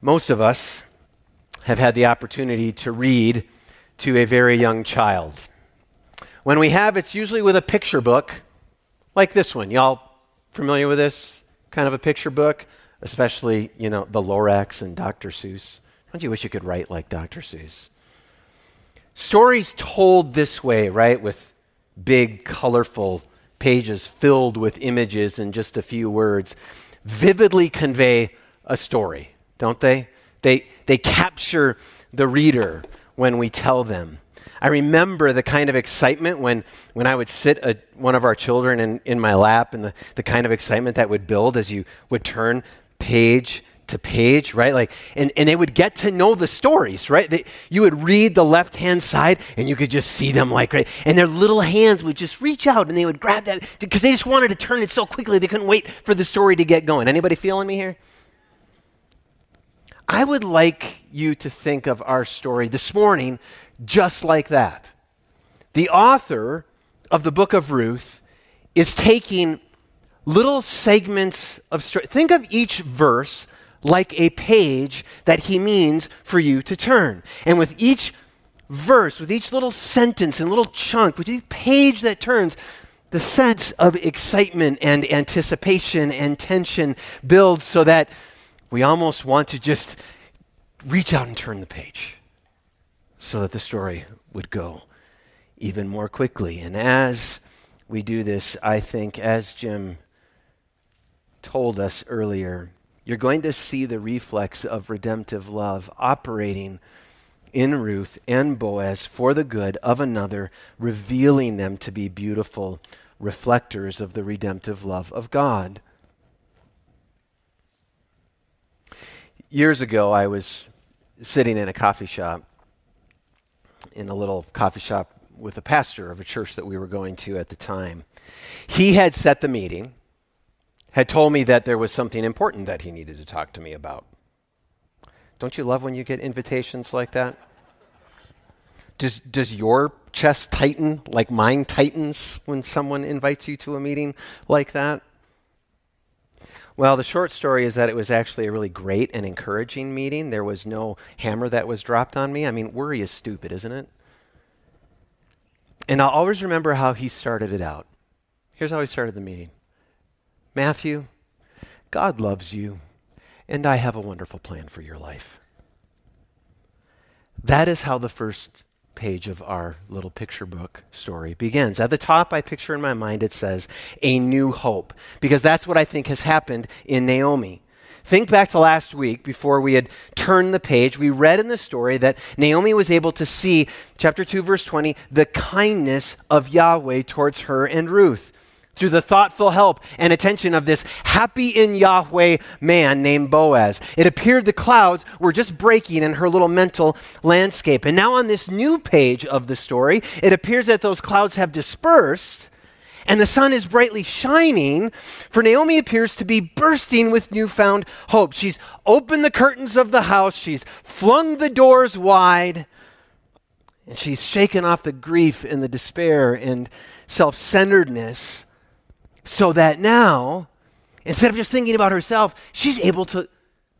Most of us have had the opportunity to read to a very young child. When we have, it's usually with a picture book like this one. Y'all familiar with this kind of a picture book? Especially, you know, the Lorax and Dr. Seuss. Don't you wish you could write like Dr. Seuss? Stories told this way, right? With big, colorful pages filled with images and just a few words, vividly convey a story, don't they? They, they capture the reader when we tell them. I remember the kind of excitement when, when I would sit a, one of our children in, in my lap and the, the kind of excitement that would build as you would turn page to page, right? Like, and, and they would get to know the stories, right? They, you would read the left hand side and you could just see them like, right? And their little hands would just reach out and they would grab that because they just wanted to turn it so quickly they couldn't wait for the story to get going. Anybody feeling me here? I would like you to think of our story this morning just like that. The author of the book of Ruth is taking little segments of story. Think of each verse like a page that he means for you to turn. And with each verse, with each little sentence and little chunk, with each page that turns, the sense of excitement and anticipation and tension builds so that we almost want to just reach out and turn the page so that the story would go even more quickly. And as we do this, I think, as Jim told us earlier, you're going to see the reflex of redemptive love operating in Ruth and Boaz for the good of another, revealing them to be beautiful reflectors of the redemptive love of God. Years ago, I was sitting in a coffee shop, in a little coffee shop with a pastor of a church that we were going to at the time. He had set the meeting had told me that there was something important that he needed to talk to me about. Don't you love when you get invitations like that? Does, does your chest tighten like mine tightens when someone invites you to a meeting like that? Well, the short story is that it was actually a really great and encouraging meeting. There was no hammer that was dropped on me. I mean, worry is stupid, isn't it? And I'll always remember how he started it out. Here's how he started the meeting Matthew, God loves you, and I have a wonderful plan for your life. That is how the first page of our little picture book story begins. At the top, I picture in my mind it says, A New Hope, because that's what I think has happened in Naomi. Think back to last week before we had turned the page. We read in the story that Naomi was able to see, chapter 2, verse 20, the kindness of Yahweh towards her and Ruth through the thoughtful help and attention of this happy in Yahweh man named Boaz. It appeared the clouds were just breaking in her little mental landscape. And now, on this new page of the story, it appears that those clouds have dispersed and the sun is brightly shining, for Naomi appears to be bursting with newfound hope. She's opened the curtains of the house, she's flung the doors wide, and she's shaken off the grief and the despair and self centeredness so that now, instead of just thinking about herself, she's able to,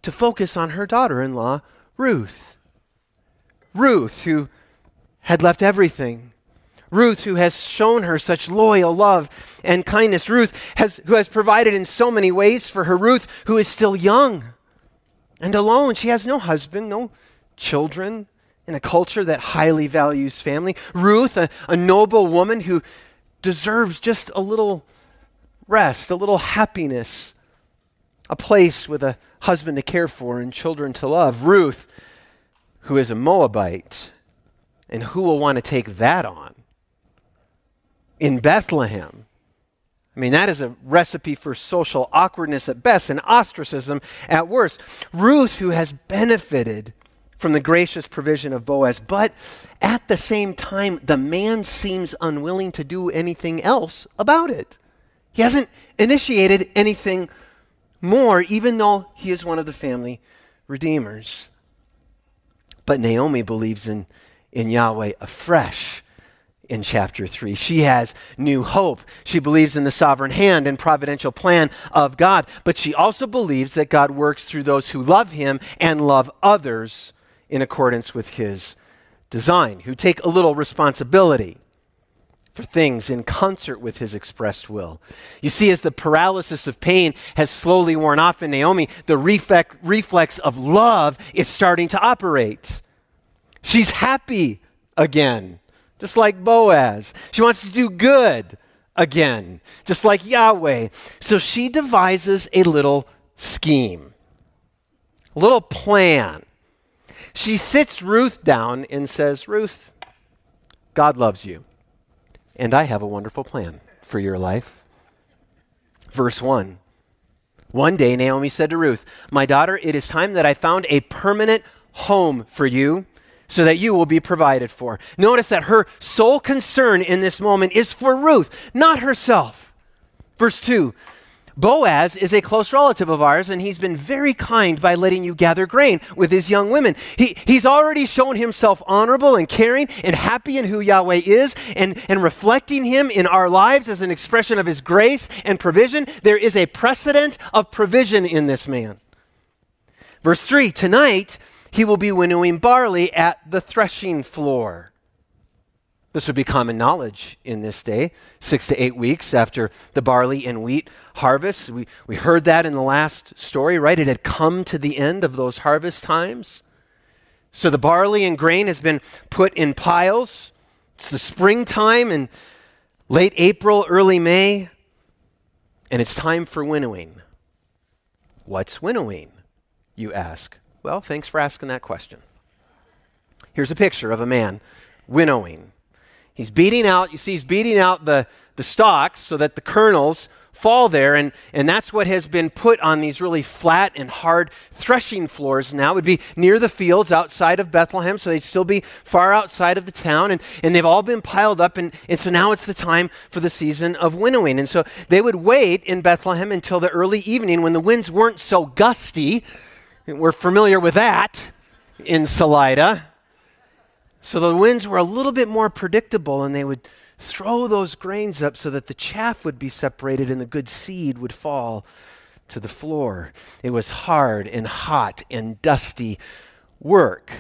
to focus on her daughter in law, Ruth. Ruth, who had left everything. Ruth, who has shown her such loyal love and kindness. Ruth, has, who has provided in so many ways for her. Ruth, who is still young and alone. She has no husband, no children, in a culture that highly values family. Ruth, a, a noble woman who deserves just a little rest, a little happiness, a place with a husband to care for and children to love. Ruth, who is a Moabite, and who will want to take that on? In Bethlehem. I mean, that is a recipe for social awkwardness at best and ostracism at worst. Ruth, who has benefited from the gracious provision of Boaz, but at the same time, the man seems unwilling to do anything else about it. He hasn't initiated anything more, even though he is one of the family redeemers. But Naomi believes in, in Yahweh afresh in chapter 3. She has new hope. She believes in the sovereign hand and providential plan of God, but she also believes that God works through those who love him and love others in accordance with his design, who take a little responsibility for things in concert with his expressed will. You see, as the paralysis of pain has slowly worn off in Naomi, the reflex, reflex of love is starting to operate. She's happy again just like Boaz. She wants to do good again, just like Yahweh. So she devises a little scheme, a little plan. She sits Ruth down and says, Ruth, God loves you, and I have a wonderful plan for your life. Verse 1. One day Naomi said to Ruth, My daughter, it is time that I found a permanent home for you so that you will be provided for. Notice that her sole concern in this moment is for Ruth, not herself. Verse 2 Boaz is a close relative of ours, and he's been very kind by letting you gather grain with his young women. He, he's already shown himself honorable and caring and happy in who Yahweh is and, and reflecting him in our lives as an expression of his grace and provision. There is a precedent of provision in this man. Verse 3 Tonight, he will be winnowing barley at the threshing floor. This would be common knowledge in this day, six to eight weeks after the barley and wheat harvests. We, we heard that in the last story, right? It had come to the end of those harvest times. So the barley and grain has been put in piles. It's the springtime in late April, early May, and it's time for winnowing. What's winnowing, you ask? Well, thanks for asking that question. Here's a picture of a man winnowing. He's beating out, you see, he's beating out the, the stalks so that the kernels fall there, and, and that's what has been put on these really flat and hard threshing floors now. It would be near the fields outside of Bethlehem, so they'd still be far outside of the town, and, and they've all been piled up, and, and so now it's the time for the season of winnowing. And so they would wait in Bethlehem until the early evening when the winds weren't so gusty we're familiar with that in Salida. So the winds were a little bit more predictable, and they would throw those grains up so that the chaff would be separated and the good seed would fall to the floor. It was hard and hot and dusty work,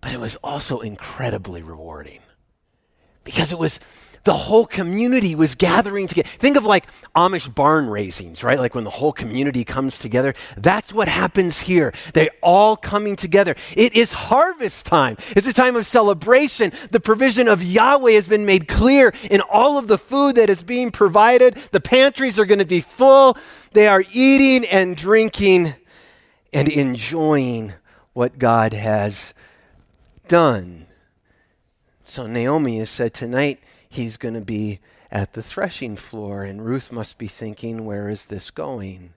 but it was also incredibly rewarding because it was the whole community was gathering together. Think of like Amish barn raisings, right? Like when the whole community comes together. That's what happens here. They're all coming together. It is harvest time. It's a time of celebration. The provision of Yahweh has been made clear in all of the food that is being provided. The pantries are going to be full. They are eating and drinking and enjoying what God has done. So Naomi has said tonight, he's going to be at the threshing floor. And Ruth must be thinking, where is this going?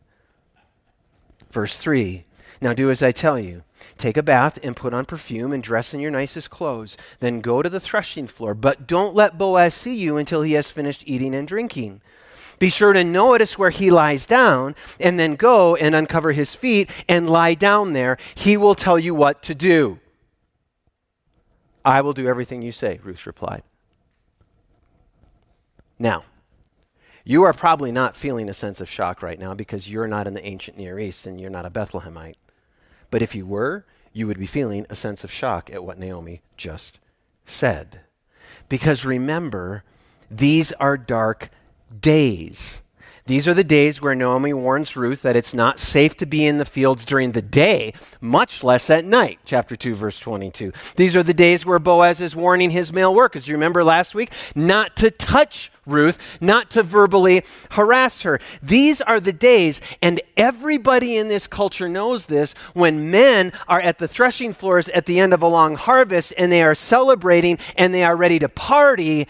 Verse 3 Now do as I tell you. Take a bath and put on perfume and dress in your nicest clothes. Then go to the threshing floor. But don't let Boaz see you until he has finished eating and drinking. Be sure to notice where he lies down and then go and uncover his feet and lie down there. He will tell you what to do. I will do everything you say, Ruth replied. Now, you are probably not feeling a sense of shock right now because you're not in the ancient Near East and you're not a Bethlehemite. But if you were, you would be feeling a sense of shock at what Naomi just said. Because remember, these are dark days. These are the days where Naomi warns Ruth that it's not safe to be in the fields during the day, much less at night. Chapter 2, verse 22. These are the days where Boaz is warning his male workers. You remember last week? Not to touch Ruth, not to verbally harass her. These are the days, and everybody in this culture knows this, when men are at the threshing floors at the end of a long harvest and they are celebrating and they are ready to party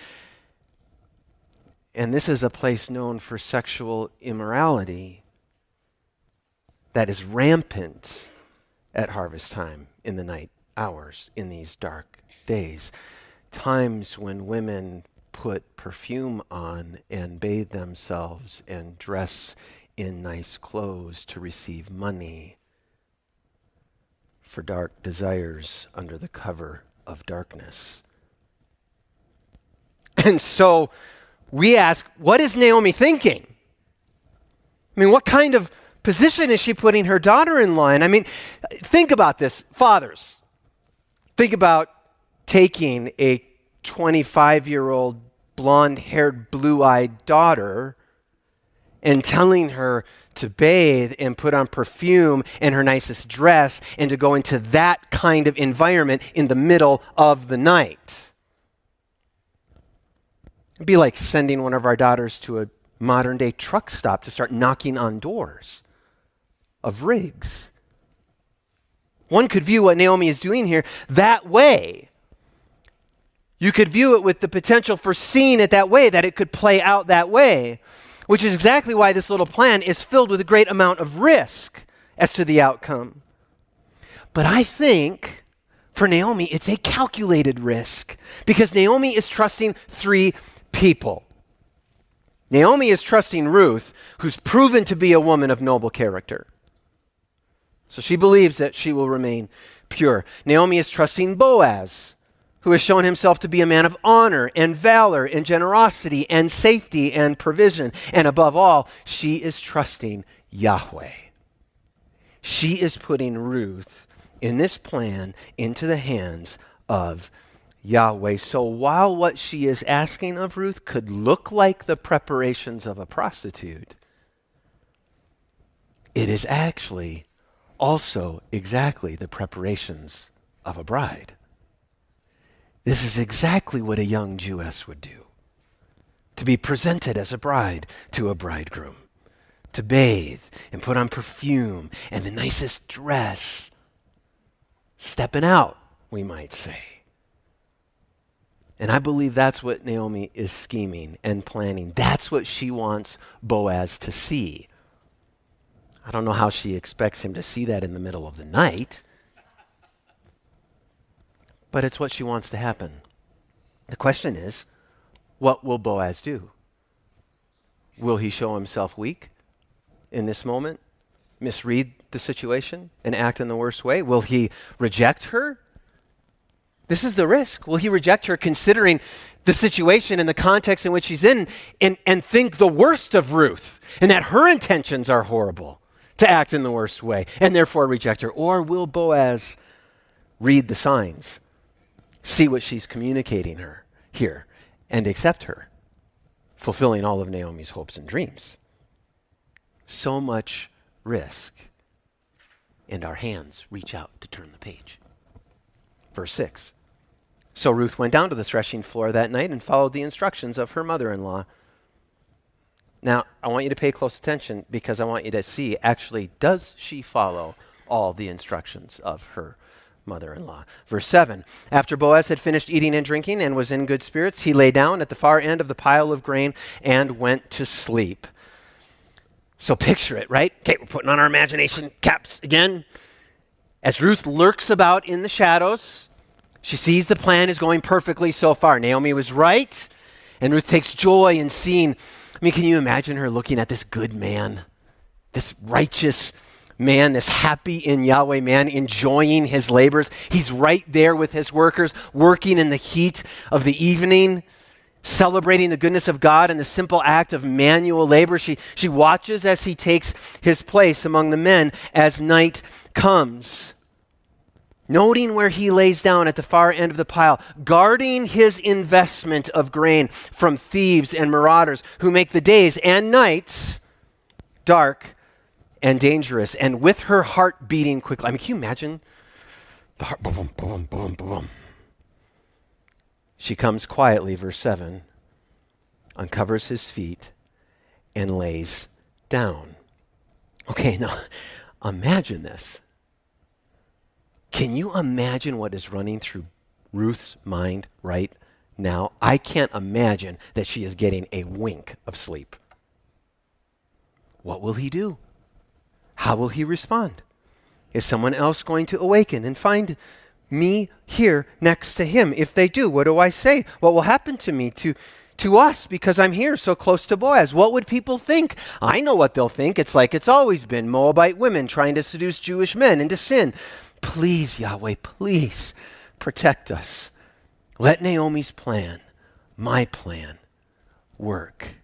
and this is a place known for sexual immorality that is rampant at harvest time in the night hours in these dark days. Times when women put perfume on and bathe themselves and dress in nice clothes to receive money for dark desires under the cover of darkness. And so we ask, what is Naomi thinking? I mean, what kind of position is she putting her daughter in line? I mean, think about this, fathers. Think about taking a 25 year old blonde haired, blue eyed daughter and telling her to bathe and put on perfume and her nicest dress and to go into that kind of environment in the middle of the night. It'd be like sending one of our daughters to a modern day truck stop to start knocking on doors of rigs. One could view what Naomi is doing here that way. You could view it with the potential for seeing it that way, that it could play out that way, which is exactly why this little plan is filled with a great amount of risk as to the outcome. But I think for Naomi, it's a calculated risk because Naomi is trusting three people. Naomi is trusting Ruth, who's proven to be a woman of noble character. So she believes that she will remain pure. Naomi is trusting Boaz, who has shown himself to be a man of honor and valor and generosity and safety and provision. And above all, she is trusting Yahweh. She is putting Ruth in this plan into the hands of Yahweh. So while what she is asking of Ruth could look like the preparations of a prostitute, it is actually also exactly the preparations of a bride. This is exactly what a young Jewess would do to be presented as a bride to a bridegroom, to bathe and put on perfume and the nicest dress, stepping out, we might say. And I believe that's what Naomi is scheming and planning. That's what she wants Boaz to see. I don't know how she expects him to see that in the middle of the night, but it's what she wants to happen. The question is what will Boaz do? Will he show himself weak in this moment, misread the situation, and act in the worst way? Will he reject her? This is the risk. Will he reject her considering the situation and the context in which she's in and, and think the worst of Ruth and that her intentions are horrible? to act in the worst way and therefore reject her? Or will Boaz read the signs, see what she's communicating her here, and accept her, fulfilling all of Naomi's hopes and dreams? So much risk, and our hands reach out to turn the page. Verse 6. So Ruth went down to the threshing floor that night and followed the instructions of her mother in law. Now, I want you to pay close attention because I want you to see actually, does she follow all the instructions of her mother in law? Verse 7 After Boaz had finished eating and drinking and was in good spirits, he lay down at the far end of the pile of grain and went to sleep. So picture it, right? Okay, we're putting on our imagination caps again. As Ruth lurks about in the shadows, she sees the plan is going perfectly so far. Naomi was right, and Ruth takes joy in seeing I mean, can you imagine her looking at this good man, this righteous man, this happy in Yahweh man, enjoying his labors? He's right there with his workers, working in the heat of the evening, celebrating the goodness of God in the simple act of manual labor. She, she watches as he takes his place among the men as night comes noting where he lays down at the far end of the pile, guarding his investment of grain from thieves and marauders who make the days and nights dark and dangerous, and with her heart beating quickly. I mean, can you imagine the heart boom, boom, boom, boom? She comes quietly, verse 7, uncovers his feet, and lays down. Okay, now imagine this. Can you imagine what is running through Ruth's mind right now? I can't imagine that she is getting a wink of sleep. What will he do? How will he respond? Is someone else going to awaken and find me here next to him? If they do, what do I say? What will happen to me, to, to us, because I'm here so close to Boaz? What would people think? I know what they'll think. It's like it's always been Moabite women trying to seduce Jewish men into sin. Please, Yahweh, please protect us. Let Naomi's plan my plan work.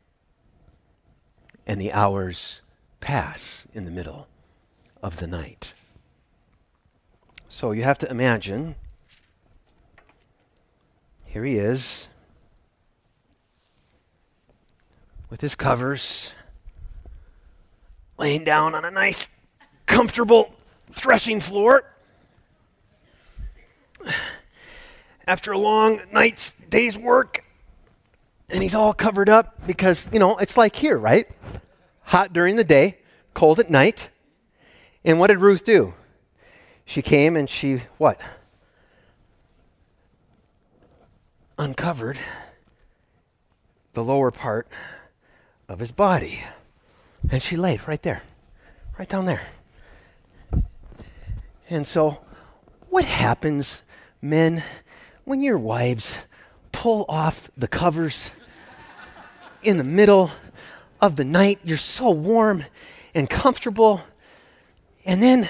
And the hours pass in the middle of the night. So you have to imagine here he is with his covers, laying down on a nice, comfortable threshing floor. After a long night's day's work, and he's all covered up because, you know, it's like here, right? Hot during the day, cold at night. And what did Ruth do? She came and she, what? Uncovered the lower part of his body. And she laid right there, right down there. And so, what happens, men, when your wives pull off the covers in the middle of the night? You're so warm and comfortable. And then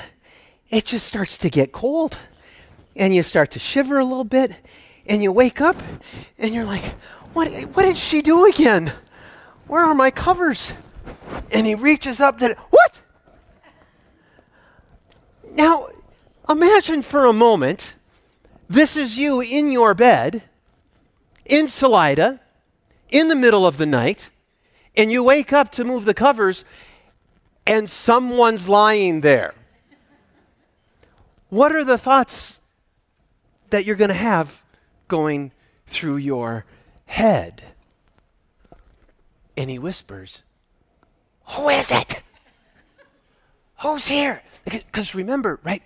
it just starts to get cold. And you start to shiver a little bit. And you wake up and you're like, what, what did she do again? Where are my covers? And he reaches up to, what? Now, imagine for a moment this is you in your bed, in Salida, in the middle of the night, and you wake up to move the covers, and someone's lying there. What are the thoughts that you're going to have going through your head? And he whispers, Who is it? Who's here? Because remember, right?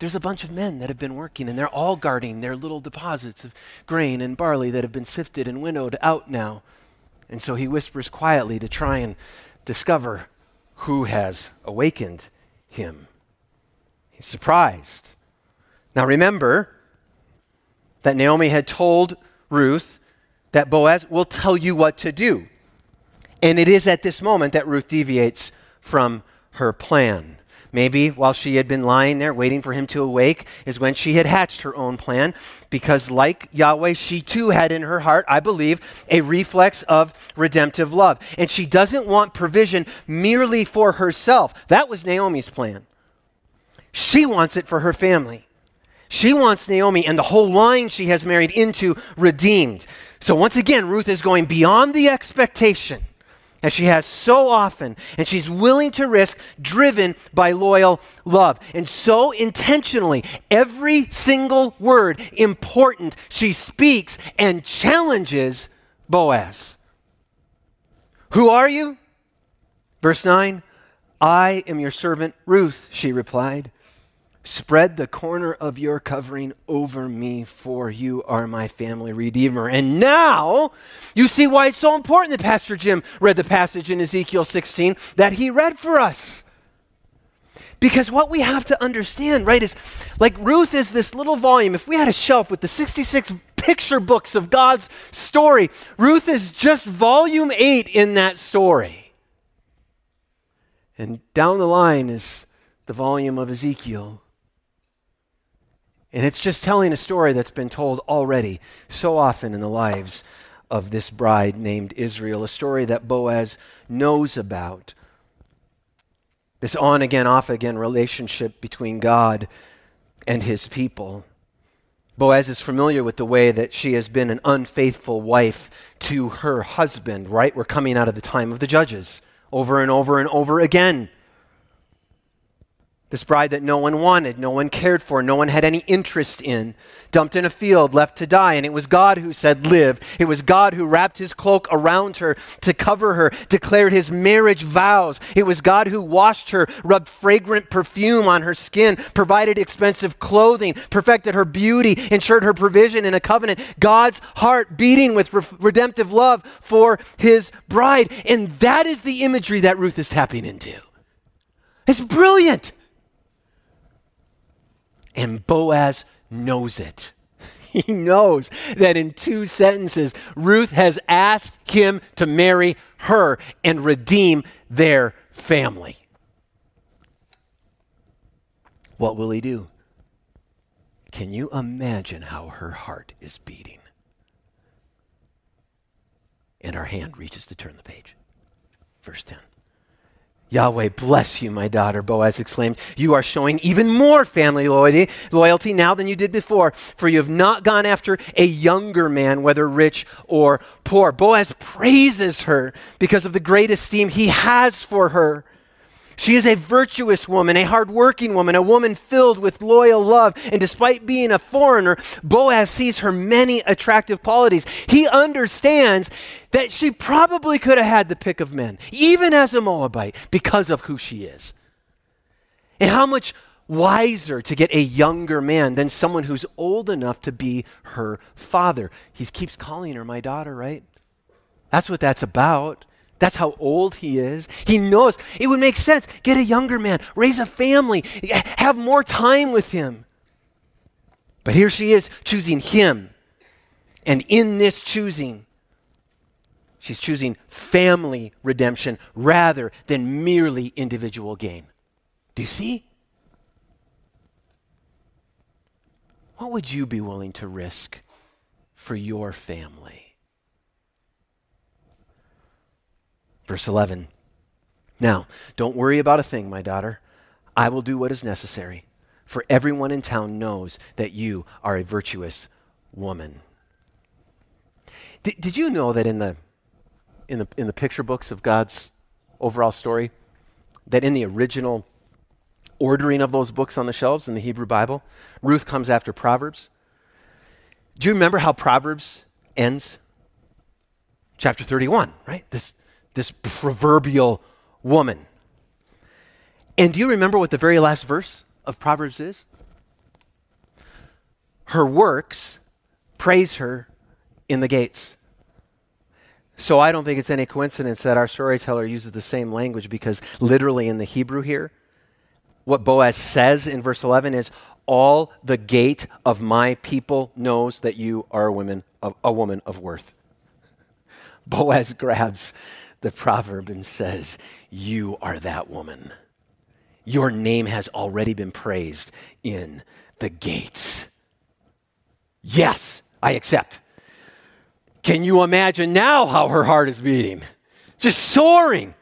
There's a bunch of men that have been working and they're all guarding their little deposits of grain and barley that have been sifted and winnowed out now. And so he whispers quietly to try and discover who has awakened him. He's surprised. Now remember that Naomi had told Ruth that Boaz will tell you what to do. And it is at this moment that Ruth deviates from her plan. Maybe while she had been lying there waiting for him to awake is when she had hatched her own plan, because like Yahweh, she too had in her heart, I believe, a reflex of redemptive love. And she doesn't want provision merely for herself. That was Naomi's plan. She wants it for her family. She wants Naomi and the whole line she has married into redeemed. So once again, Ruth is going beyond the expectation as she has so often, and she's willing to risk, driven by loyal love. And so intentionally, every single word important, she speaks and challenges Boaz. Who are you? Verse 9 I am your servant Ruth, she replied. Spread the corner of your covering over me, for you are my family redeemer. And now you see why it's so important that Pastor Jim read the passage in Ezekiel 16 that he read for us. Because what we have to understand, right, is like Ruth is this little volume. If we had a shelf with the 66 picture books of God's story, Ruth is just volume 8 in that story. And down the line is the volume of Ezekiel. And it's just telling a story that's been told already so often in the lives of this bride named Israel, a story that Boaz knows about. This on again, off again relationship between God and his people. Boaz is familiar with the way that she has been an unfaithful wife to her husband, right? We're coming out of the time of the judges over and over and over again. This bride that no one wanted, no one cared for, no one had any interest in, dumped in a field, left to die. And it was God who said, Live. It was God who wrapped his cloak around her to cover her, declared his marriage vows. It was God who washed her, rubbed fragrant perfume on her skin, provided expensive clothing, perfected her beauty, ensured her provision in a covenant. God's heart beating with re- redemptive love for his bride. And that is the imagery that Ruth is tapping into. It's brilliant. And Boaz knows it. He knows that in two sentences, Ruth has asked him to marry her and redeem their family. What will he do? Can you imagine how her heart is beating? and our hand reaches to turn the page. Verse 10. Yahweh bless you, my daughter, Boaz exclaimed. You are showing even more family loyalty, now than you did before, for you have not gone after a younger man, whether rich or poor. Boaz praises her because of the great esteem he has for her. She is a virtuous woman, a hardworking woman, a woman filled with loyal love. And despite being a foreigner, Boaz sees her many attractive qualities. He understands that she probably could have had the pick of men, even as a Moabite, because of who she is. And how much wiser to get a younger man than someone who's old enough to be her father. He keeps calling her my daughter, right? That's what that's about. That's how old he is. He knows it would make sense. Get a younger man, raise a family, have more time with him. But here she is choosing him. And in this choosing, she's choosing family redemption rather than merely individual gain. Do you see? What would you be willing to risk for your family? Verse 11. Now, don't worry about a thing, my daughter. I will do what is necessary, for everyone in town knows that you are a virtuous woman. Did, did you know that in the, in, the, in the picture books of God's overall story, that in the original ordering of those books on the shelves in the Hebrew Bible, Ruth comes after Proverbs? Do you remember how Proverbs ends? Chapter 31, right? This this proverbial woman. And do you remember what the very last verse of Proverbs is? Her works praise her in the gates. So I don't think it's any coincidence that our storyteller uses the same language because literally in the Hebrew here, what Boaz says in verse 11 is, All the gate of my people knows that you are a woman of, a woman of worth. Boaz grabs the proverb and says, You are that woman. Your name has already been praised in the gates. Yes, I accept. Can you imagine now how her heart is beating? Just soaring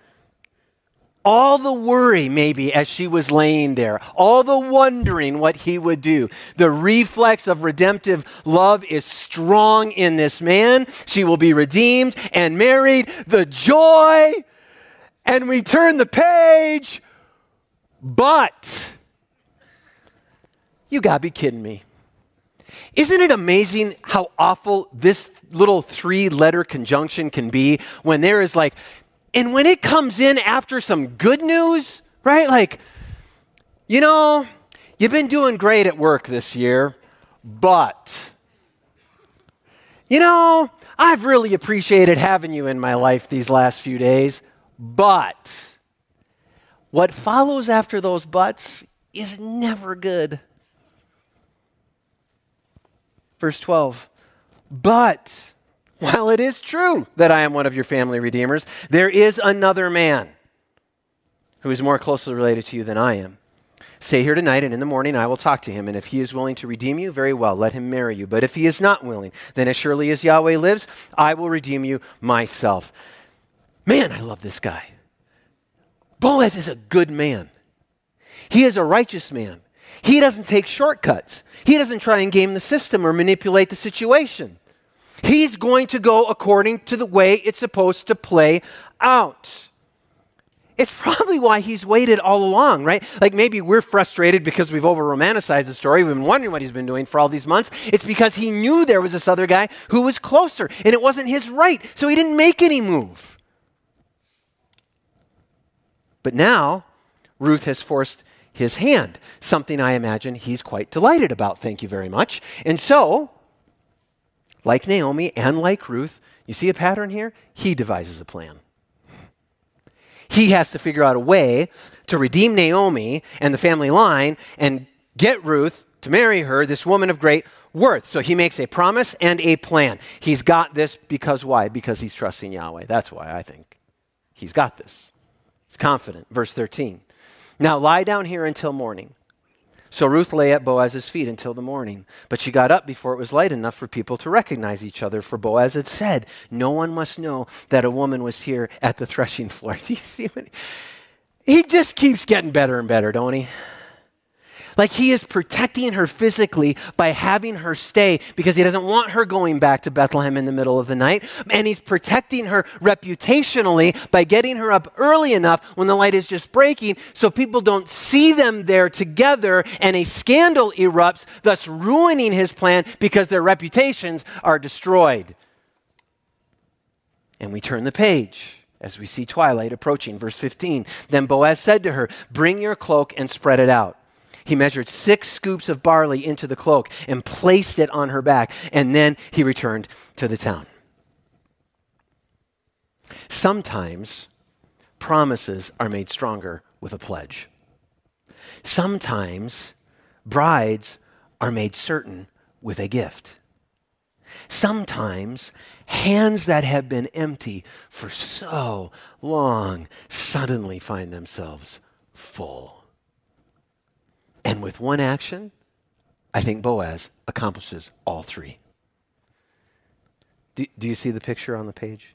all the worry, maybe, as she was laying there, all the wondering what he would do. The reflex of redemptive love is strong in this man. She will be redeemed and married. The joy. And we turn the page. But, you gotta be kidding me. Isn't it amazing how awful this little three letter conjunction can be when there is like and when it comes in after some good news, right? Like, you know, you've been doing great at work this year, but, you know, I've really appreciated having you in my life these last few days, but what follows after those buts is never good. Verse 12, but while it is true that I am one of your family redeemers, there is another man who is more closely related to you than I am. Stay here tonight, and in the morning I will talk to him. And if he is willing to redeem you, very well, let him marry you. But if he is not willing, then as surely as Yahweh lives, I will redeem you myself. Man, I love this guy. Boaz is a good man. He is a righteous man. He doesn't take shortcuts. He doesn't try and game the system or manipulate the situation. He's going to go according to the way it's supposed to play out. It's probably why he's waited all along, right? Like maybe we're frustrated because we've over romanticized the story. We've been wondering what he's been doing for all these months. It's because he knew there was this other guy who was closer and it wasn't his right. So he didn't make any move. But now, Ruth has forced his hand, something I imagine he's quite delighted about. Thank you very much. And so, like Naomi and like Ruth, you see a pattern here? He devises a plan. He has to figure out a way to redeem Naomi and the family line and get Ruth to marry her, this woman of great worth. So he makes a promise and a plan. He's got this because why? Because he's trusting Yahweh. That's why I think he's got this. He's confident. Verse 13. Now lie down here until morning. So Ruth lay at Boaz's feet until the morning. But she got up before it was light enough for people to recognize each other, for Boaz had said, No one must know that a woman was here at the threshing floor. Do you see what he, he just keeps getting better and better, don't he? Like he is protecting her physically by having her stay because he doesn't want her going back to Bethlehem in the middle of the night. And he's protecting her reputationally by getting her up early enough when the light is just breaking so people don't see them there together and a scandal erupts, thus ruining his plan because their reputations are destroyed. And we turn the page as we see twilight approaching. Verse 15. Then Boaz said to her, Bring your cloak and spread it out. He measured six scoops of barley into the cloak and placed it on her back, and then he returned to the town. Sometimes promises are made stronger with a pledge. Sometimes brides are made certain with a gift. Sometimes hands that have been empty for so long suddenly find themselves full. And with one action, I think Boaz accomplishes all three. Do, do you see the picture on the page?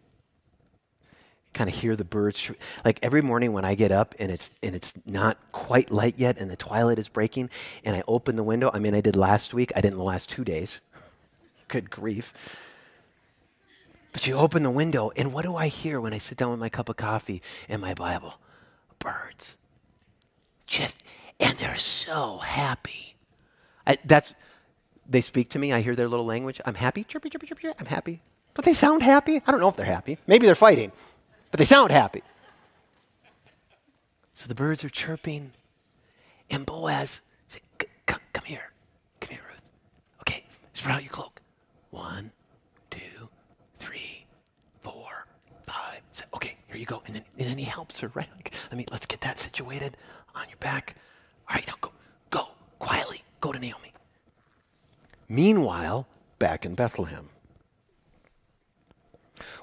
Kind of hear the birds. Like every morning when I get up and it's, and it's not quite light yet and the twilight is breaking and I open the window. I mean, I did last week, I did in the last two days. Good grief. But you open the window, and what do I hear when I sit down with my cup of coffee and my Bible? Birds. Just and they're so happy. I, that's they speak to me. I hear their little language. I'm happy. Chirpy, chirpy, chirpy, chirpy. I'm happy. But they sound happy. I don't know if they're happy. Maybe they're fighting, but they sound happy. So the birds are chirping, and Boaz said, "Come, come here, come here, Ruth. Okay, spread out your cloak. One, two, three, four, five. Six. Okay, here you go. And then, and then he helps her, right? Like, let me let's get that situated on your back. All right, now go, go, quietly, go to Naomi. Meanwhile, back in Bethlehem,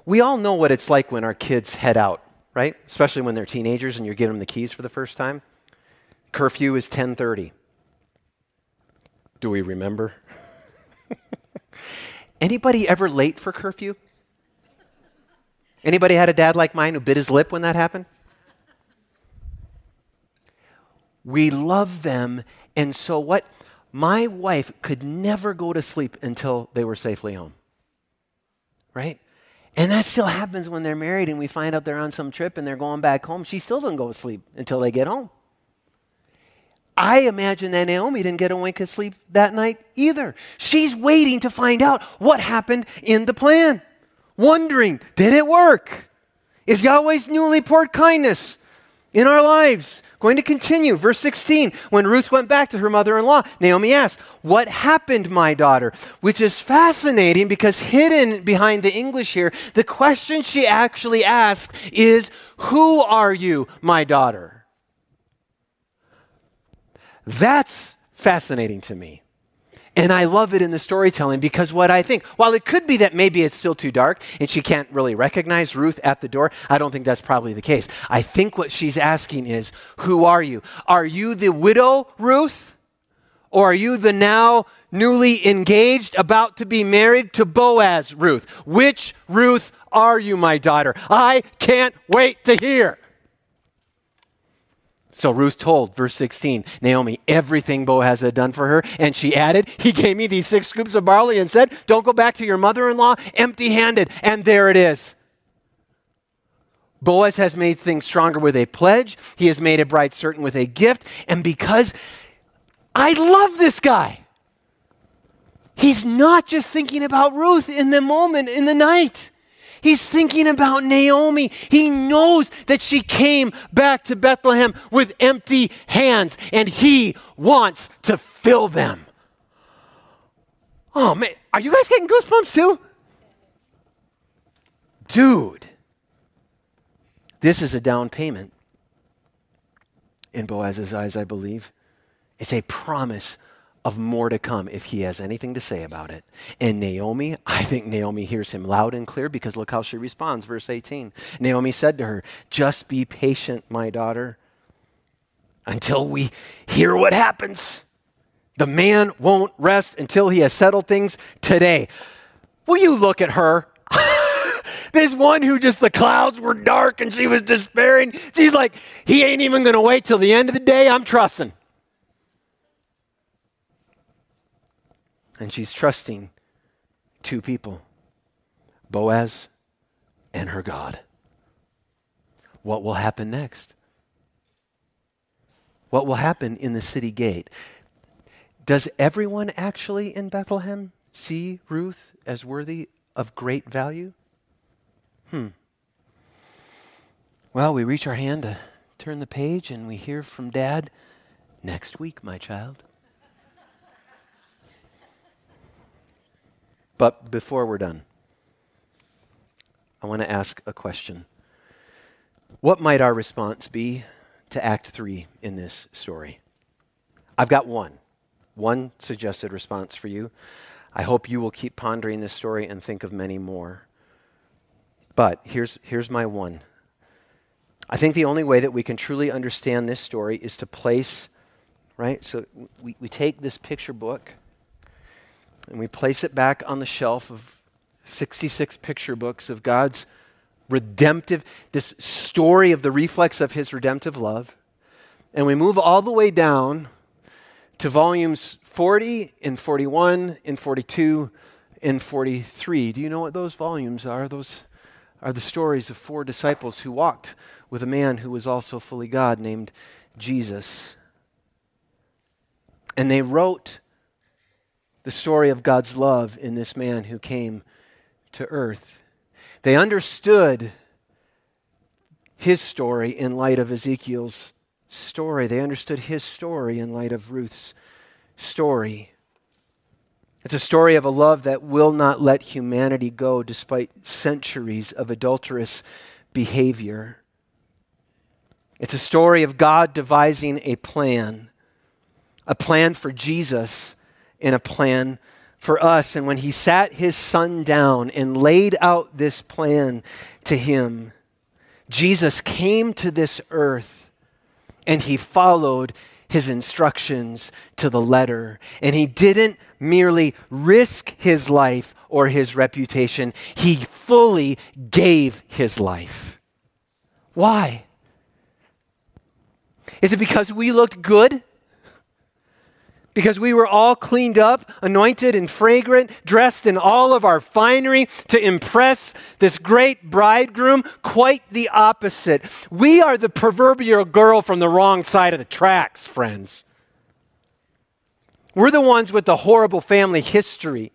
we all know what it's like when our kids head out, right? Especially when they're teenagers and you're giving them the keys for the first time. Curfew is 10:30. Do we remember? Anybody ever late for curfew? Anybody had a dad like mine who bit his lip when that happened? We love them. And so, what? My wife could never go to sleep until they were safely home. Right? And that still happens when they're married and we find out they're on some trip and they're going back home. She still doesn't go to sleep until they get home. I imagine that Naomi didn't get a wink of sleep that night either. She's waiting to find out what happened in the plan, wondering, did it work? Is Yahweh's newly poured kindness in our lives Going to continue. Verse 16. When Ruth went back to her mother in law, Naomi asked, What happened, my daughter? Which is fascinating because hidden behind the English here, the question she actually asks is, Who are you, my daughter? That's fascinating to me. And I love it in the storytelling because what I think, while it could be that maybe it's still too dark and she can't really recognize Ruth at the door, I don't think that's probably the case. I think what she's asking is, Who are you? Are you the widow, Ruth? Or are you the now newly engaged, about to be married to Boaz, Ruth? Which Ruth are you, my daughter? I can't wait to hear. So Ruth told, verse 16, Naomi everything Boaz had done for her. And she added, He gave me these six scoops of barley and said, Don't go back to your mother in law empty handed. And there it is. Boaz has made things stronger with a pledge, he has made a bride certain with a gift. And because I love this guy, he's not just thinking about Ruth in the moment, in the night. He's thinking about Naomi. He knows that she came back to Bethlehem with empty hands, and he wants to fill them. Oh, man. Are you guys getting goosebumps too? Dude, this is a down payment in Boaz's eyes, I believe. It's a promise of more to come if he has anything to say about it. And Naomi, I think Naomi hears him loud and clear because look how she responds. Verse 18 Naomi said to her, Just be patient, my daughter, until we hear what happens. The man won't rest until he has settled things today. Will you look at her? this one who just the clouds were dark and she was despairing. She's like, he ain't even going to wait till the end of the day. I'm trusting. And she's trusting two people Boaz and her God. What will happen next? What will happen in the city gate? Does everyone actually in Bethlehem see Ruth as worthy of great value? Hmm. Well, we reach our hand to turn the page and we hear from Dad next week, my child. But before we're done, I want to ask a question. What might our response be to Act 3 in this story? I've got one, one suggested response for you. I hope you will keep pondering this story and think of many more. But here's, here's my one. I think the only way that we can truly understand this story is to place, right? So we, we take this picture book and we place it back on the shelf of 66 picture books of God's redemptive, this story of the reflex of his redemptive love. And we move all the way down to volumes 40 and 41 and 42 and 43. Do you know what those volumes are? Those are the stories of four disciples who walked with a man who was also fully God named Jesus. And they wrote the story of God's love in this man who came to earth. They understood his story in light of Ezekiel's story. They understood his story in light of Ruth's story. It's a story of a love that will not let humanity go despite centuries of adulterous behavior. It's a story of God devising a plan, a plan for Jesus in a plan for us. And when he sat his son down and laid out this plan to him, Jesus came to this earth and he followed his instructions to the letter. And he didn't merely risk his life or his reputation, he fully gave his life. Why? Is it because we looked good? Because we were all cleaned up, anointed and fragrant, dressed in all of our finery to impress this great bridegroom. Quite the opposite. We are the proverbial girl from the wrong side of the tracks, friends. We're the ones with the horrible family history.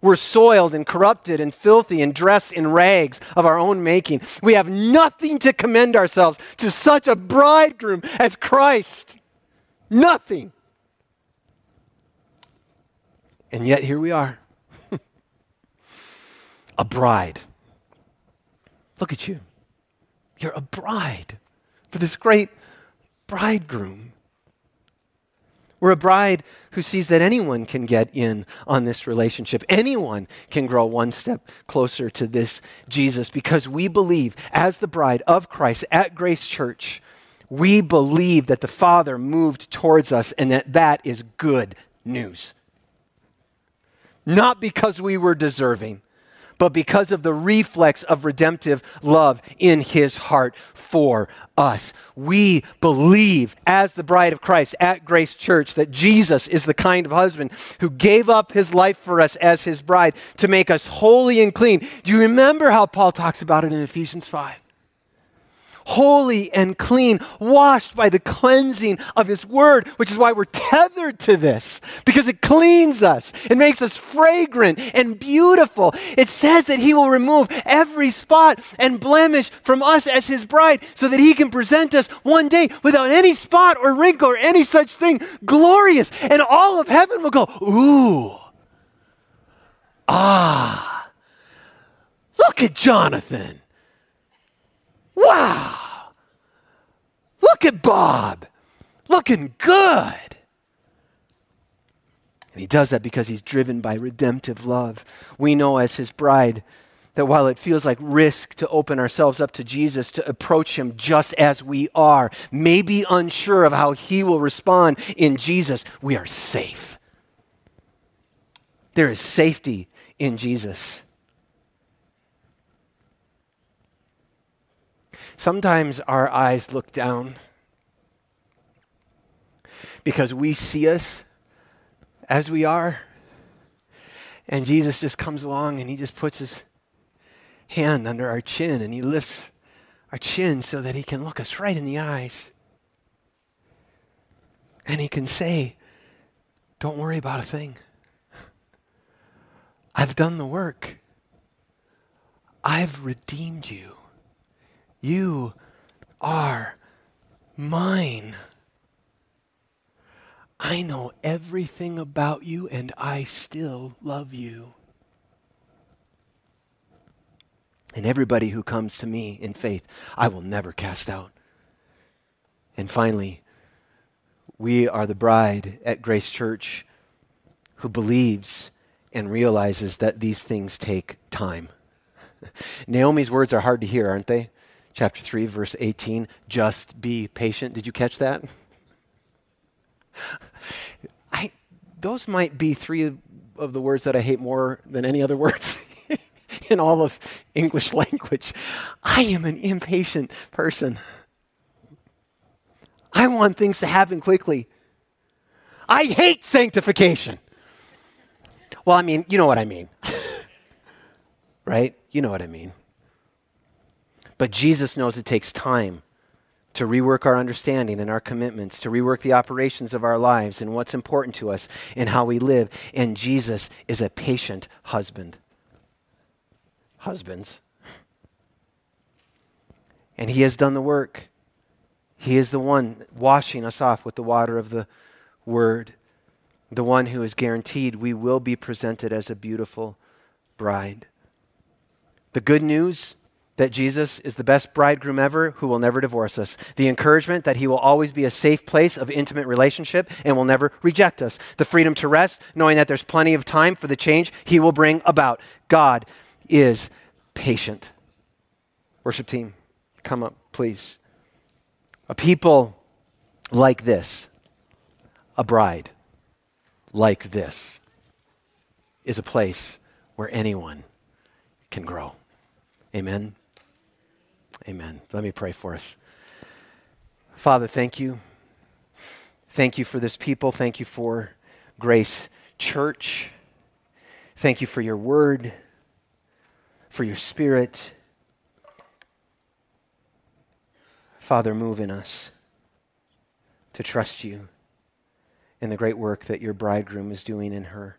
We're soiled and corrupted and filthy and dressed in rags of our own making. We have nothing to commend ourselves to such a bridegroom as Christ. Nothing. And yet here we are. a bride. Look at you. You're a bride for this great bridegroom. We're a bride who sees that anyone can get in on this relationship. Anyone can grow one step closer to this Jesus because we believe, as the bride of Christ at Grace Church, we believe that the Father moved towards us and that that is good news not because we were deserving, but because of the reflex of redemptive love in his heart for us. We believe, as the bride of Christ at Grace Church, that Jesus is the kind of husband who gave up his life for us as his bride to make us holy and clean. Do you remember how Paul talks about it in Ephesians 5? Holy and clean, washed by the cleansing of His Word, which is why we're tethered to this, because it cleans us. It makes us fragrant and beautiful. It says that He will remove every spot and blemish from us as His bride so that He can present us one day without any spot or wrinkle or any such thing, glorious. And all of heaven will go, ooh, ah, look at Jonathan. Wow! Look at Bob. Looking good. And he does that because he's driven by redemptive love. We know as his bride that while it feels like risk to open ourselves up to Jesus, to approach him just as we are, maybe unsure of how he will respond in Jesus, we are safe. There is safety in Jesus. Sometimes our eyes look down because we see us as we are. And Jesus just comes along and he just puts his hand under our chin and he lifts our chin so that he can look us right in the eyes. And he can say, Don't worry about a thing. I've done the work. I've redeemed you. You are mine. I know everything about you and I still love you. And everybody who comes to me in faith, I will never cast out. And finally, we are the bride at Grace Church who believes and realizes that these things take time. Naomi's words are hard to hear, aren't they? Chapter 3, verse 18 just be patient. Did you catch that? I, those might be three of the words that I hate more than any other words in all of English language. I am an impatient person. I want things to happen quickly. I hate sanctification. Well, I mean, you know what I mean. right? You know what I mean. But Jesus knows it takes time to rework our understanding and our commitments, to rework the operations of our lives and what's important to us and how we live. And Jesus is a patient husband. Husbands. And he has done the work. He is the one washing us off with the water of the word, the one who is guaranteed we will be presented as a beautiful bride. The good news that Jesus is the best bridegroom ever who will never divorce us. The encouragement that he will always be a safe place of intimate relationship and will never reject us. The freedom to rest, knowing that there's plenty of time for the change he will bring about. God is patient. Worship team, come up, please. A people like this, a bride like this, is a place where anyone can grow. Amen. Amen. Let me pray for us. Father, thank you. Thank you for this people. Thank you for Grace Church. Thank you for your word, for your spirit. Father, move in us to trust you in the great work that your bridegroom is doing in her,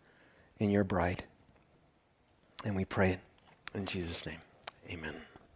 in your bride. And we pray it in Jesus' name. Amen.